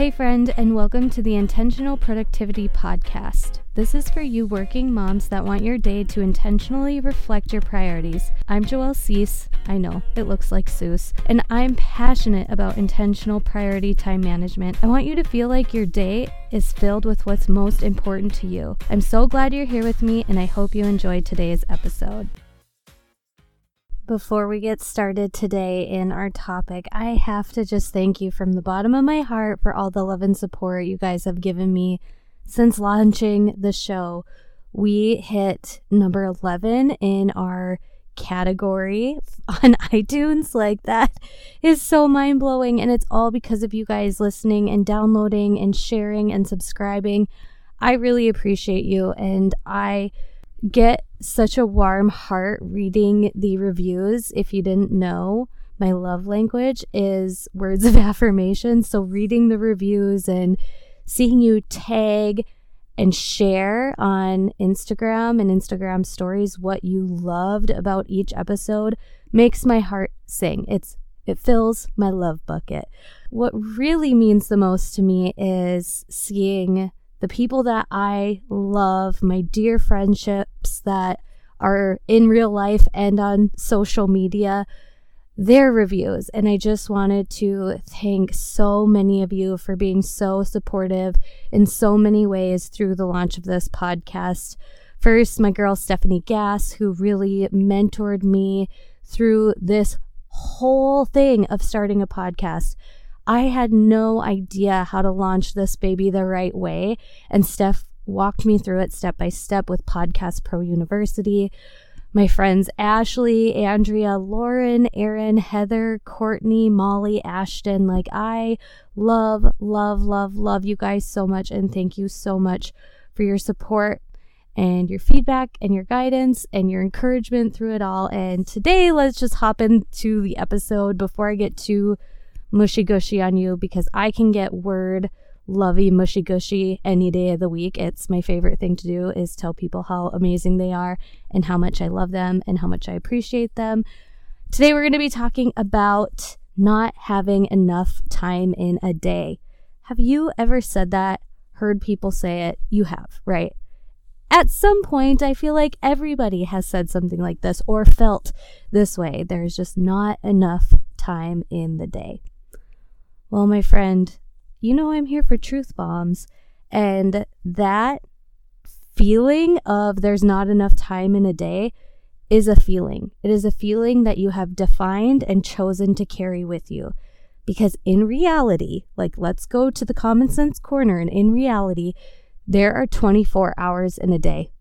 Hey, friend, and welcome to the Intentional Productivity Podcast. This is for you working moms that want your day to intentionally reflect your priorities. I'm Joelle Cease. I know, it looks like Seuss. And I'm passionate about intentional priority time management. I want you to feel like your day is filled with what's most important to you. I'm so glad you're here with me, and I hope you enjoyed today's episode. Before we get started today in our topic, I have to just thank you from the bottom of my heart for all the love and support you guys have given me since launching the show. We hit number 11 in our category on iTunes. Like, that is so mind blowing. And it's all because of you guys listening and downloading and sharing and subscribing. I really appreciate you. And I get such a warm heart reading the reviews. If you didn't know, my love language is words of affirmation. So, reading the reviews and seeing you tag and share on Instagram and Instagram stories what you loved about each episode makes my heart sing. It's it fills my love bucket. What really means the most to me is seeing the people that I love, my dear friendships that are in real life and on social media, their reviews. And I just wanted to thank so many of you for being so supportive in so many ways through the launch of this podcast. First, my girl Stephanie Gass, who really mentored me through this whole thing of starting a podcast. I had no idea how to launch this baby the right way. And Steph walked me through it step by step with Podcast Pro University. My friends Ashley, Andrea, Lauren, Aaron, Heather, Courtney, Molly, Ashton. Like, I love, love, love, love you guys so much. And thank you so much for your support and your feedback and your guidance and your encouragement through it all. And today, let's just hop into the episode before I get too mushy gushy on you because I can get word lovey mushy gushy any day of the week. It's my favorite thing to do is tell people how amazing they are and how much I love them and how much I appreciate them. Today we're going to be talking about not having enough time in a day. Have you ever said that? Heard people say it? You have, right? At some point, I feel like everybody has said something like this or felt this way. There's just not enough time in the day. Well, my friend, you know I'm here for truth bombs. And that feeling of there's not enough time in a day is a feeling. It is a feeling that you have defined and chosen to carry with you. Because in reality, like let's go to the common sense corner, and in reality, there are 24 hours in a day.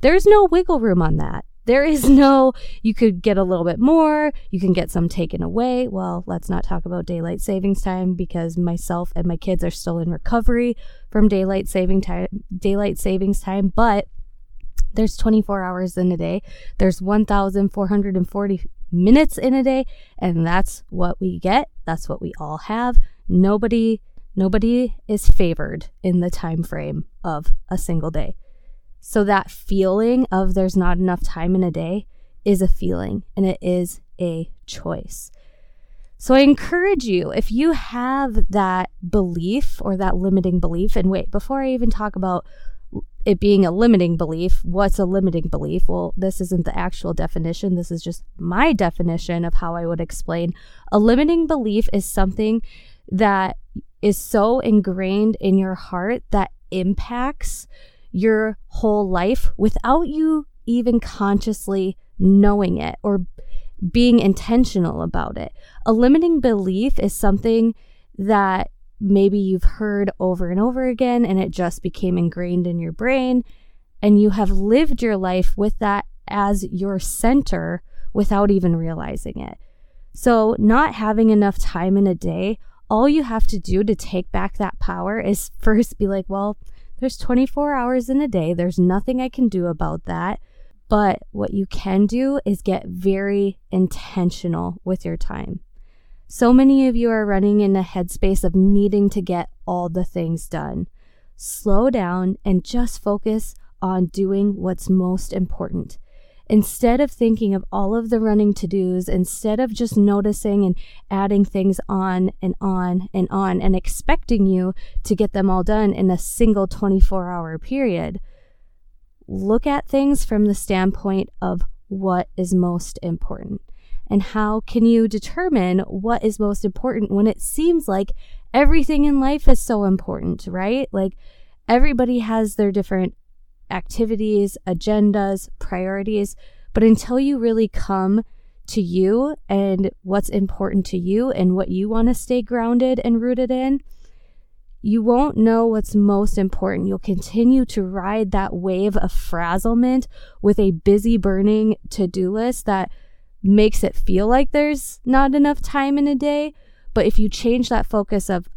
There's no wiggle room on that. There is no, you could get a little bit more, you can get some taken away. Well, let's not talk about daylight savings time because myself and my kids are still in recovery from daylight saving time, daylight savings time, but there's 24 hours in a day. There's 1,440 minutes in a day, and that's what we get. That's what we all have. Nobody nobody is favored in the time frame of a single day. So that feeling of there's not enough time in a day is a feeling and it is a choice. So I encourage you, if you have that belief or that limiting belief, and wait, before I even talk about it being a limiting belief, what's a limiting belief? Well, this isn't the actual definition. This is just my definition of how I would explain. A limiting belief is something that is so ingrained in your heart that impacts your whole life without you even consciously knowing it or being intentional about it. A limiting belief is something that maybe you've heard over and over again and it just became ingrained in your brain and you have lived your life with that as your center without even realizing it. So, not having enough time in a day, all you have to do to take back that power is first be like, well, there's 24 hours in a day. There's nothing I can do about that. But what you can do is get very intentional with your time. So many of you are running in a headspace of needing to get all the things done. Slow down and just focus on doing what's most important. Instead of thinking of all of the running to dos, instead of just noticing and adding things on and on and on and expecting you to get them all done in a single 24 hour period, look at things from the standpoint of what is most important. And how can you determine what is most important when it seems like everything in life is so important, right? Like everybody has their different activities, agendas, priorities, but until you really come to you and what's important to you and what you want to stay grounded and rooted in, you won't know what's most important. You'll continue to ride that wave of frazzlement with a busy burning to do list that makes it feel like there's not enough time in a day. But if you change that focus of,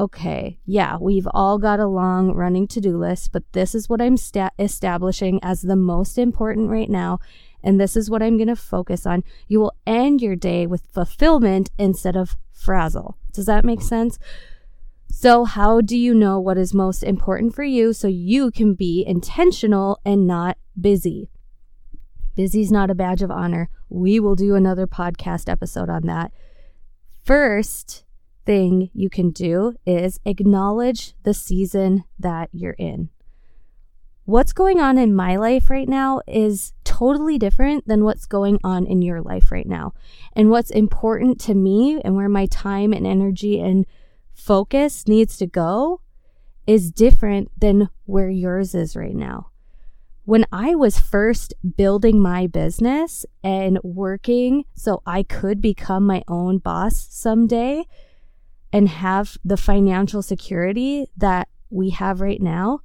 okay, yeah, we've all got a long running to do list, but this is what I'm sta- establishing as the most important right now. And this is what I'm going to focus on. You will end your day with fulfillment instead of frazzle. Does that make sense? So, how do you know what is most important for you so you can be intentional and not busy? Busy is not a badge of honor. We will do another podcast episode on that. First thing you can do is acknowledge the season that you're in. What's going on in my life right now is totally different than what's going on in your life right now. And what's important to me and where my time and energy and focus needs to go is different than where yours is right now. When I was first building my business and working so I could become my own boss someday and have the financial security that we have right now,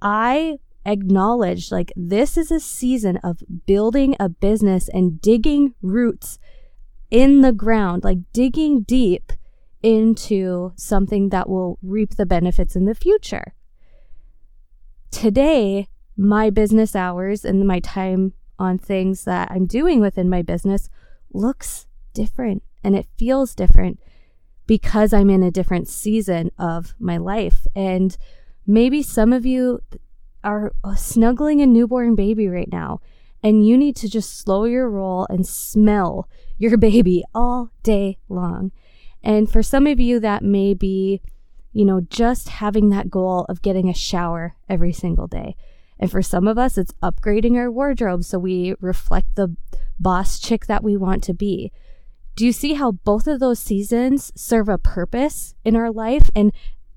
I acknowledged like this is a season of building a business and digging roots in the ground, like digging deep into something that will reap the benefits in the future. Today, my business hours and my time on things that I'm doing within my business looks different and it feels different because I'm in a different season of my life. And maybe some of you are snuggling a newborn baby right now and you need to just slow your roll and smell your baby all day long. And for some of you, that may be, you know, just having that goal of getting a shower every single day. And for some of us, it's upgrading our wardrobe so we reflect the boss chick that we want to be. Do you see how both of those seasons serve a purpose in our life? And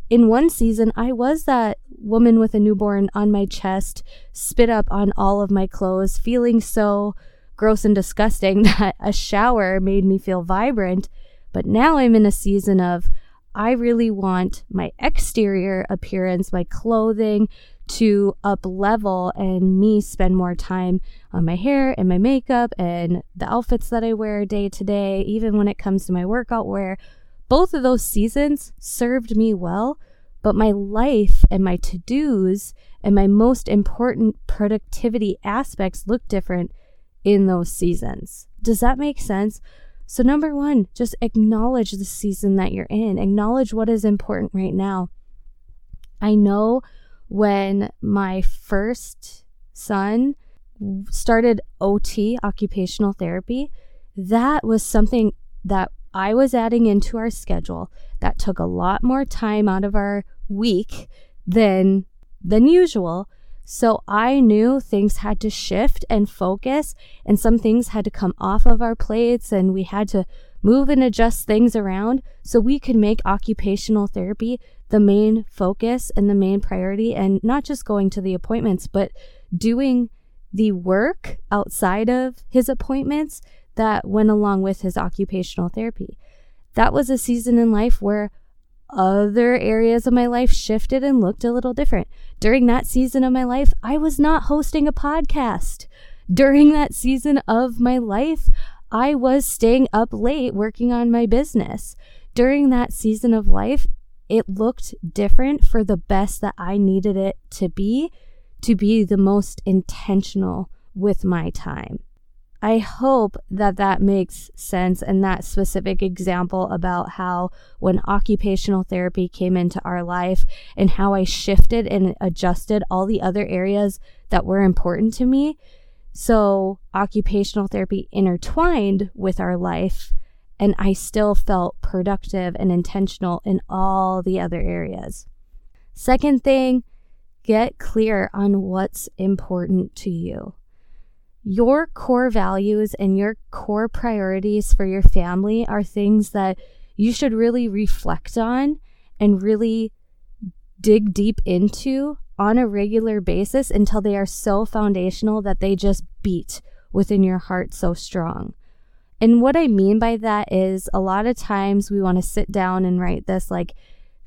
in one season, I was that woman with a newborn on my chest, spit up on all of my clothes, feeling so gross and disgusting that a shower made me feel vibrant. But now I'm in a season of I really want my exterior appearance, my clothing to up level and me spend more time on my hair and my makeup and the outfits that I wear day to day, even when it comes to my workout wear. Both of those seasons served me well, but my life and my to dos and my most important productivity aspects look different in those seasons. Does that make sense? So, number one, just acknowledge the season that you're in, acknowledge what is important right now. I know when my first son started OT, occupational therapy, that was something that I was adding into our schedule that took a lot more time out of our week than than usual. So I knew things had to shift and focus, and some things had to come off of our plates, and we had to move and adjust things around so we could make occupational therapy the main focus and the main priority, and not just going to the appointments, but doing the work outside of his appointments that went along with his occupational therapy. That was a season in life where other areas of my life shifted and looked a little different. During that season of my life, I was not hosting a podcast. During that season of my life, I was staying up late working on my business. During that season of life, it looked different for the best that I needed it to be, to be the most intentional with my time. I hope that that makes sense and that specific example about how when occupational therapy came into our life and how I shifted and adjusted all the other areas that were important to me So, occupational therapy intertwined with our life, and I still felt productive and intentional in all the other areas. Second thing, get clear on what's important to you. Your core values and your core priorities for your family are things that you should really reflect on and really dig deep into on a regular basis until they are so foundational that they just beat within your heart so strong. And what I mean by that is a lot of times we want to sit down and write this like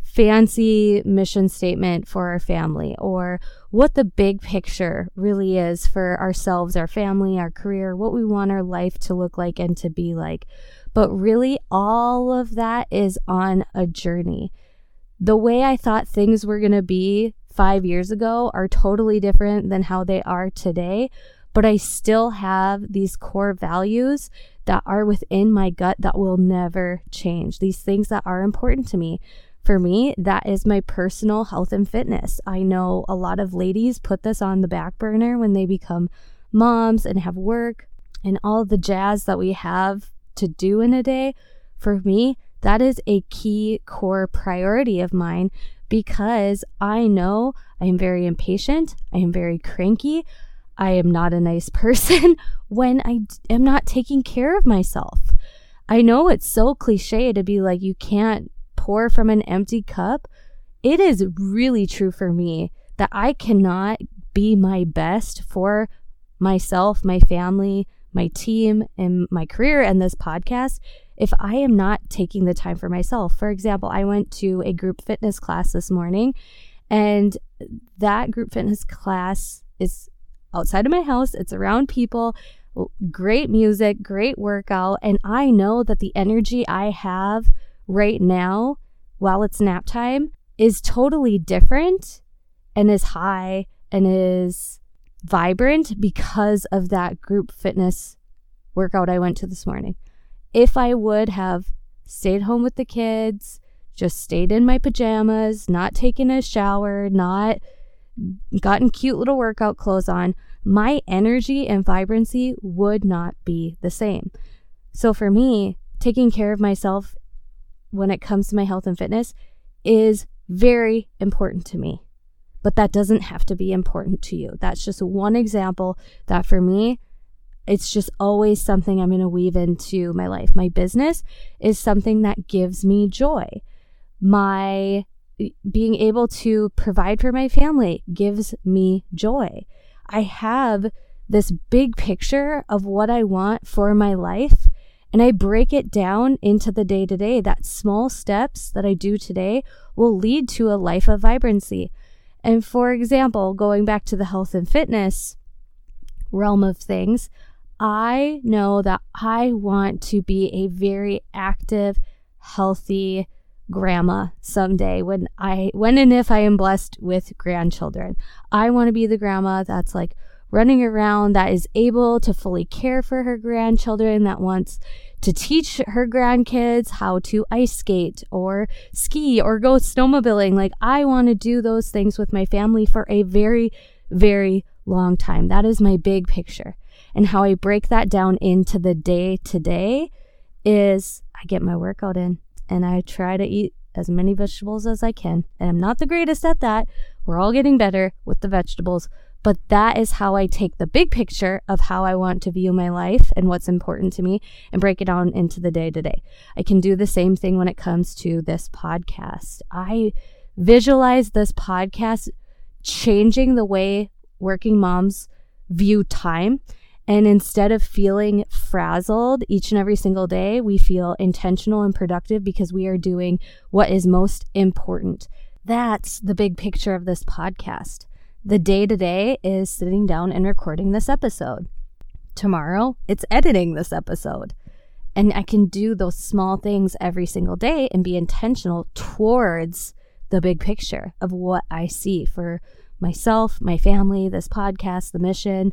fancy mission statement for our family or what the big picture really is for ourselves, our family, our career, what we want our life to look like and to be like. But really, all of that is on a journey. The way I thought things were going to be five years ago are totally different than how they are today. But I still have these core values that are within my gut that will never change. These things that are important to me. For me, that is my personal health and fitness. I know a lot of ladies put this on the back burner when they become moms and have work and all the jazz that we have to do in a day. For me, that is a key core priority of mine because I know I am very impatient, I am very cranky, I am not a nice person when I am not taking care of myself. I know it's so cliche to be like, you can't pour from an empty cup. It is really true for me that I cannot be my best for myself, my family, my team, and my career and this podcast if I am not taking the time for myself. For example, I went to a group fitness class this morning, and that group fitness class is outside of my house, it's around people. Great music, great workout. And I know that the energy I have right now while it's nap time is totally different and is high and is vibrant because of that group fitness workout I went to this morning if I would have stayed home with the kids, just stayed in my pajamas, not taken a shower, not gotten cute little workout clothes on, my energy and vibrancy would not be the same. So for me, taking care of myself when it comes to my health and fitness is very important to me. But that doesn't have to be important to you. That's just one example that for me it's just always something I'm going to weave into my life. My business is something that gives me joy. My being able to provide for my family gives me joy. I have this big picture of what I want for my life and I break it down into the day to day. That small steps that I do today will lead to a life of vibrancy. And for example, going back to the health and fitness realm of things, I know that I want to be a very active, healthy grandma someday when I when and if I am blessed with grandchildren. I want to be the grandma that's like running around that is able to fully care for her grandchildren that wants to teach her grandkids how to ice skate or ski or go snowmobiling. Like I want to do those things with my family for a very very long time. That is my big picture. And how I break that down into the day to day is I get my workout in and I try to eat as many vegetables as I can. And I'm not the greatest at that. We're all getting better with the vegetables. But that is how I take the big picture of how I want to view my life and what's important to me and break it down into the day to day. I can do the same thing when it comes to this podcast. I visualize this podcast changing the way working moms view time and instead of feeling frazzled each and every single day, we feel intentional and productive because we are doing what is most important. That's the big picture of this podcast. The day to day is sitting down and recording this episode. Tomorrow, it's editing this episode. And I can do those small things every single day and be intentional towards the big picture of what I see for myself, my family, this podcast, the mission,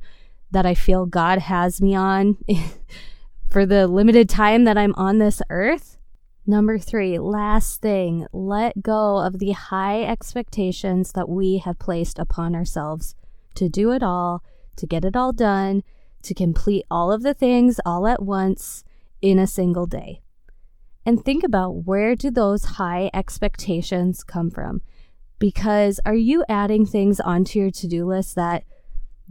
that I feel God has me on for the limited time that I'm on this earth. Number three, last thing, let go of the high expectations that we have placed upon ourselves to do it all, to get it all done, to complete all of the things all at once in a single day. And think about where do those high expectations come from? Because are you adding things onto your to do list that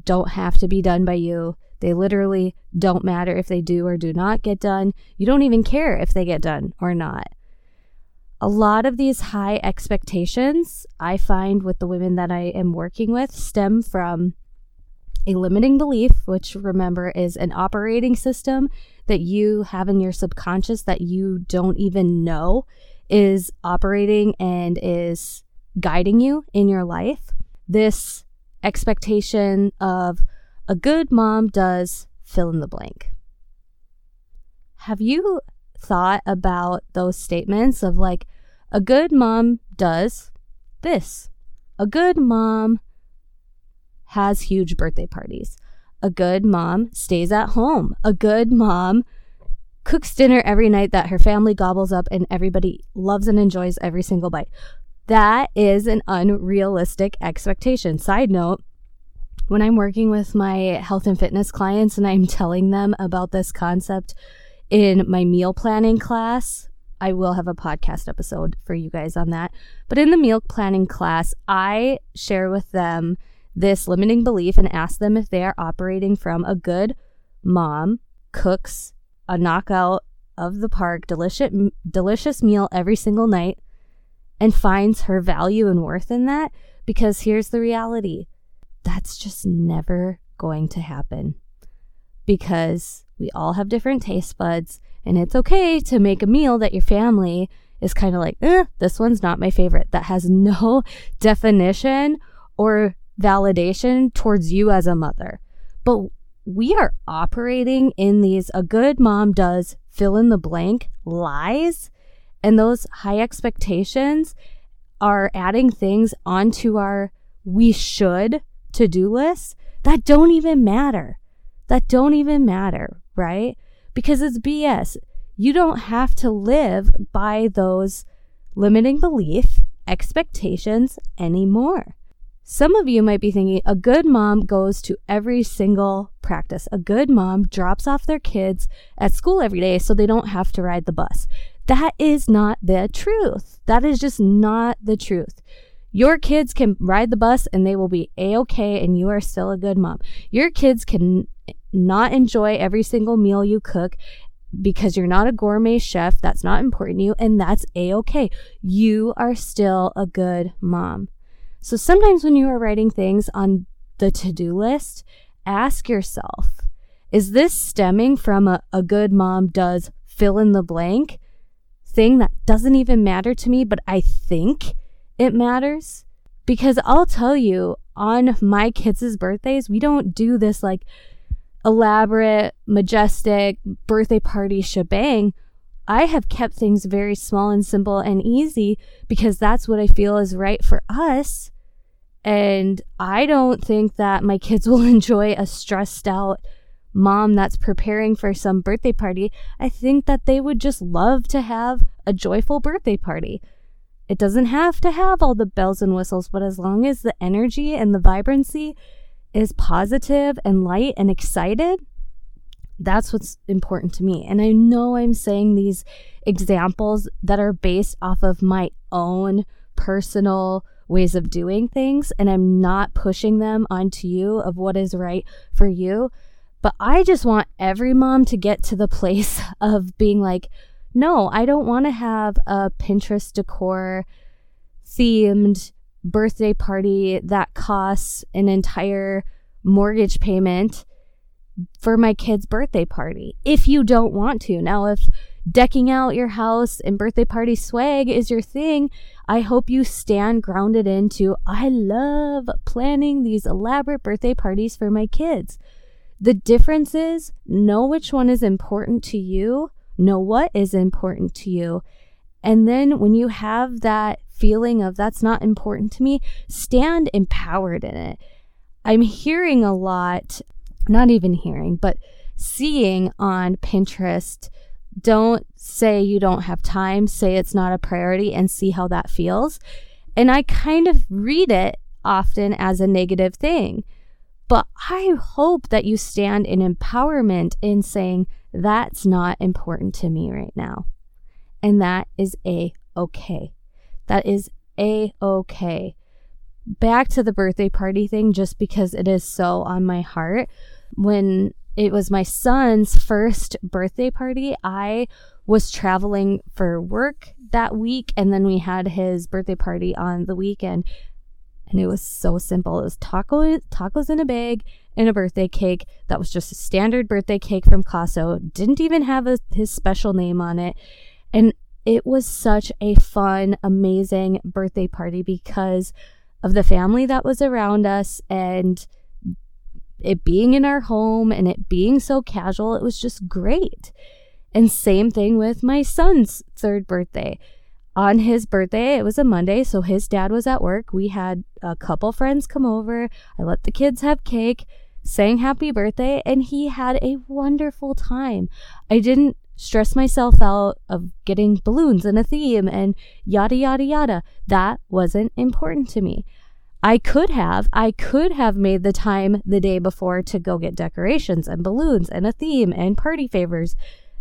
don't have to be done by you? They literally don't matter if they do or do not get done. You don't even care if they get done or not. A lot of these high expectations I find with the women that I am working with stem from a limiting belief, which remember is an operating system that you have in your subconscious that you don't even know is operating and is guiding you in your life. This expectation of a good mom does fill in the blank. Have you thought about those statements of like, a good mom does this? A good mom has huge birthday parties. A good mom stays at home. A good mom cooks dinner every night that her family gobbles up and everybody loves and enjoys every single bite. That is an unrealistic expectation. Side note, when I'm working with my health and fitness clients and I'm telling them about this concept in my meal planning class, I will have a podcast episode for you guys on that. But in the meal planning class, I share with them this limiting belief and ask them if they are operating from a good mom cooks a knockout of the park delicious delicious meal every single night and finds her value and worth in that because here's the reality that's just never going to happen because we all have different taste buds and it's okay to make a meal that your family is kind of like, eh, this one's not my favorite. That has no definition or validation towards you as a mother. But we are operating in these a good mom does fill in the blank lies. And those high expectations are adding things onto our we should to do list that don't even matter. That don't even matter, right? Because it's BS. You don't have to live by those limiting belief expectations anymore. Some of you might be thinking a good mom goes to every single practice. A good mom drops off their kids at school every day so they don't have to ride the bus. That is not the truth. That is just not the truth. Your kids can ride the bus and they will be a okay, and you are still a good mom. Your kids can not enjoy every single meal you cook because you're not a gourmet chef. That's not important to you, and that's a okay. You are still a good mom. So sometimes when you are writing things on the to do list, ask yourself is this stemming from a, a good mom does fill in the blank thing that doesn't even matter to me, but I think it matters because I'll tell you on my kids' birthdays, we don't do this like elaborate, majestic birthday party shebang. I have kept things very small and simple and easy because that's what I feel is right for us. And I don't think that my kids will enjoy a stressed out mom that's preparing for some birthday party. I think that they would just love to have a joyful birthday party. It doesn't have to have all the bells and whistles, but as long as the energy and the vibrancy is positive and light and excited, that's what's important to me. And I know I'm saying these examples that are based off of my own personal ways of doing things, and I'm not pushing them onto you of what is right for you. But I just want every mom to get to the place of being like, no, I don't want to have a Pinterest decor themed birthday party that costs an entire mortgage payment for my kid's birthday party. If you don't want to. Now, if decking out your house and birthday party swag is your thing, I hope you stand grounded into I love planning these elaborate birthday parties for my kids. The difference is know which one is important to you know what is important to you. And then when you have that feeling of that's not important to me, stand empowered in it. I'm hearing a lot, not even hearing, but seeing on Pinterest. Don't say you don't have time, say it's not a priority and see how that feels. And I kind of read it often as a negative thing. But I hope that you stand in empowerment in saying, that's not important to me right now. And that is a okay. That is a okay. Back to the birthday party thing, just because it is so on my heart. When it was my son's first birthday party, I was traveling for work that week, and then we had his birthday party on the weekend and it was so simple. It was taco tacos in a bag and a birthday cake that was just a standard birthday cake from Costco. Didn't even have a, his special name on it, and it was such a fun, amazing birthday party because of the family that was around us and it being in our home and it being so casual. It was just great. And same thing with my son's third birthday on his birthday, it was a Monday, so his dad was at work. We had a couple friends come over. I let the kids have cake, sang happy birthday, and he had a wonderful time. I didn't stress myself out of getting balloons and a theme and yada yada yada. That wasn't important to me. I could have, I could have made the time the day before to go get decorations and balloons and a theme and party favors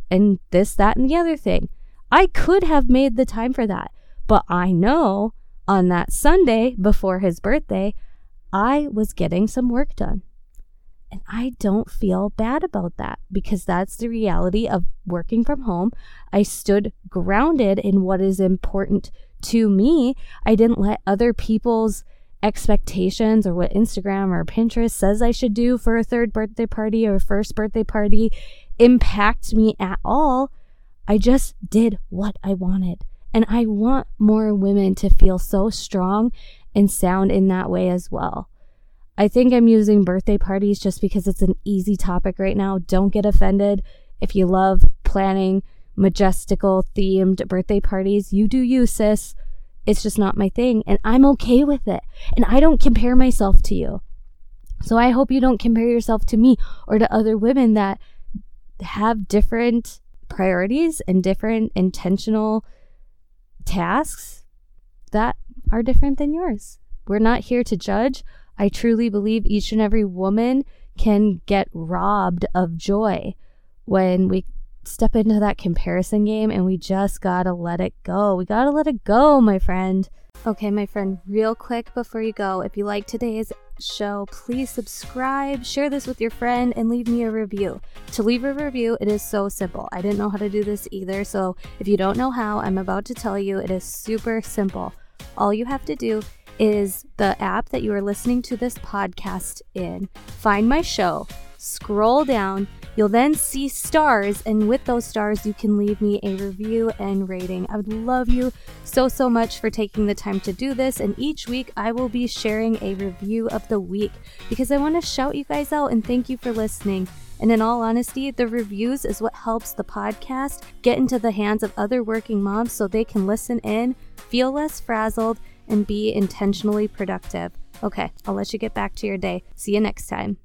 and this, that, and the other thing. I could have made the time for that. But I know on that Sunday before his birthday, I was getting some work done. And I don't feel bad about that because that's the reality of working from home. I stood grounded in what is important to me. I didn't let other people's expectations or what Instagram or Pinterest says I should do for a third birthday party or first birthday party impact me at all I just did what I wanted. And I want more women to feel so strong and sound in that way as well. I think I'm using birthday parties just because it's an easy topic right now. Don't get offended. If you love planning majestical themed birthday parties, you do you, sis. It's just not my thing. And I'm okay with it. And I don't compare myself to you. So I hope you don't compare yourself to me or to other women that have different priorities and different intentional tasks that are different than yours. We're not here to judge. I truly believe each and every woman can get robbed of joy when we step into that comparison game and we just gotta let it go. We gotta let it go, my friend. Okay, my friend, real quick before you go, if you like today's show, please subscribe, share this with your friend, and leave me a review. To leave a review, it is so simple. I didn't know how to do this either, so if you don't know how, I'm about to tell you it is super simple. All you have to do is the app that you are listening to this podcast in, find my show, scroll down, You'll then see stars, and with those stars, you can leave me a review and rating. I would love you so, so much for taking the time to do this. And each week, I will be sharing a review of the week because I want to shout you guys out and thank you for listening. And in all honesty, the reviews is what helps the podcast get into the hands of other working moms so they can listen in, feel less frazzled, and be intentionally productive. Okay, I'll let you get back to your day. See you next time.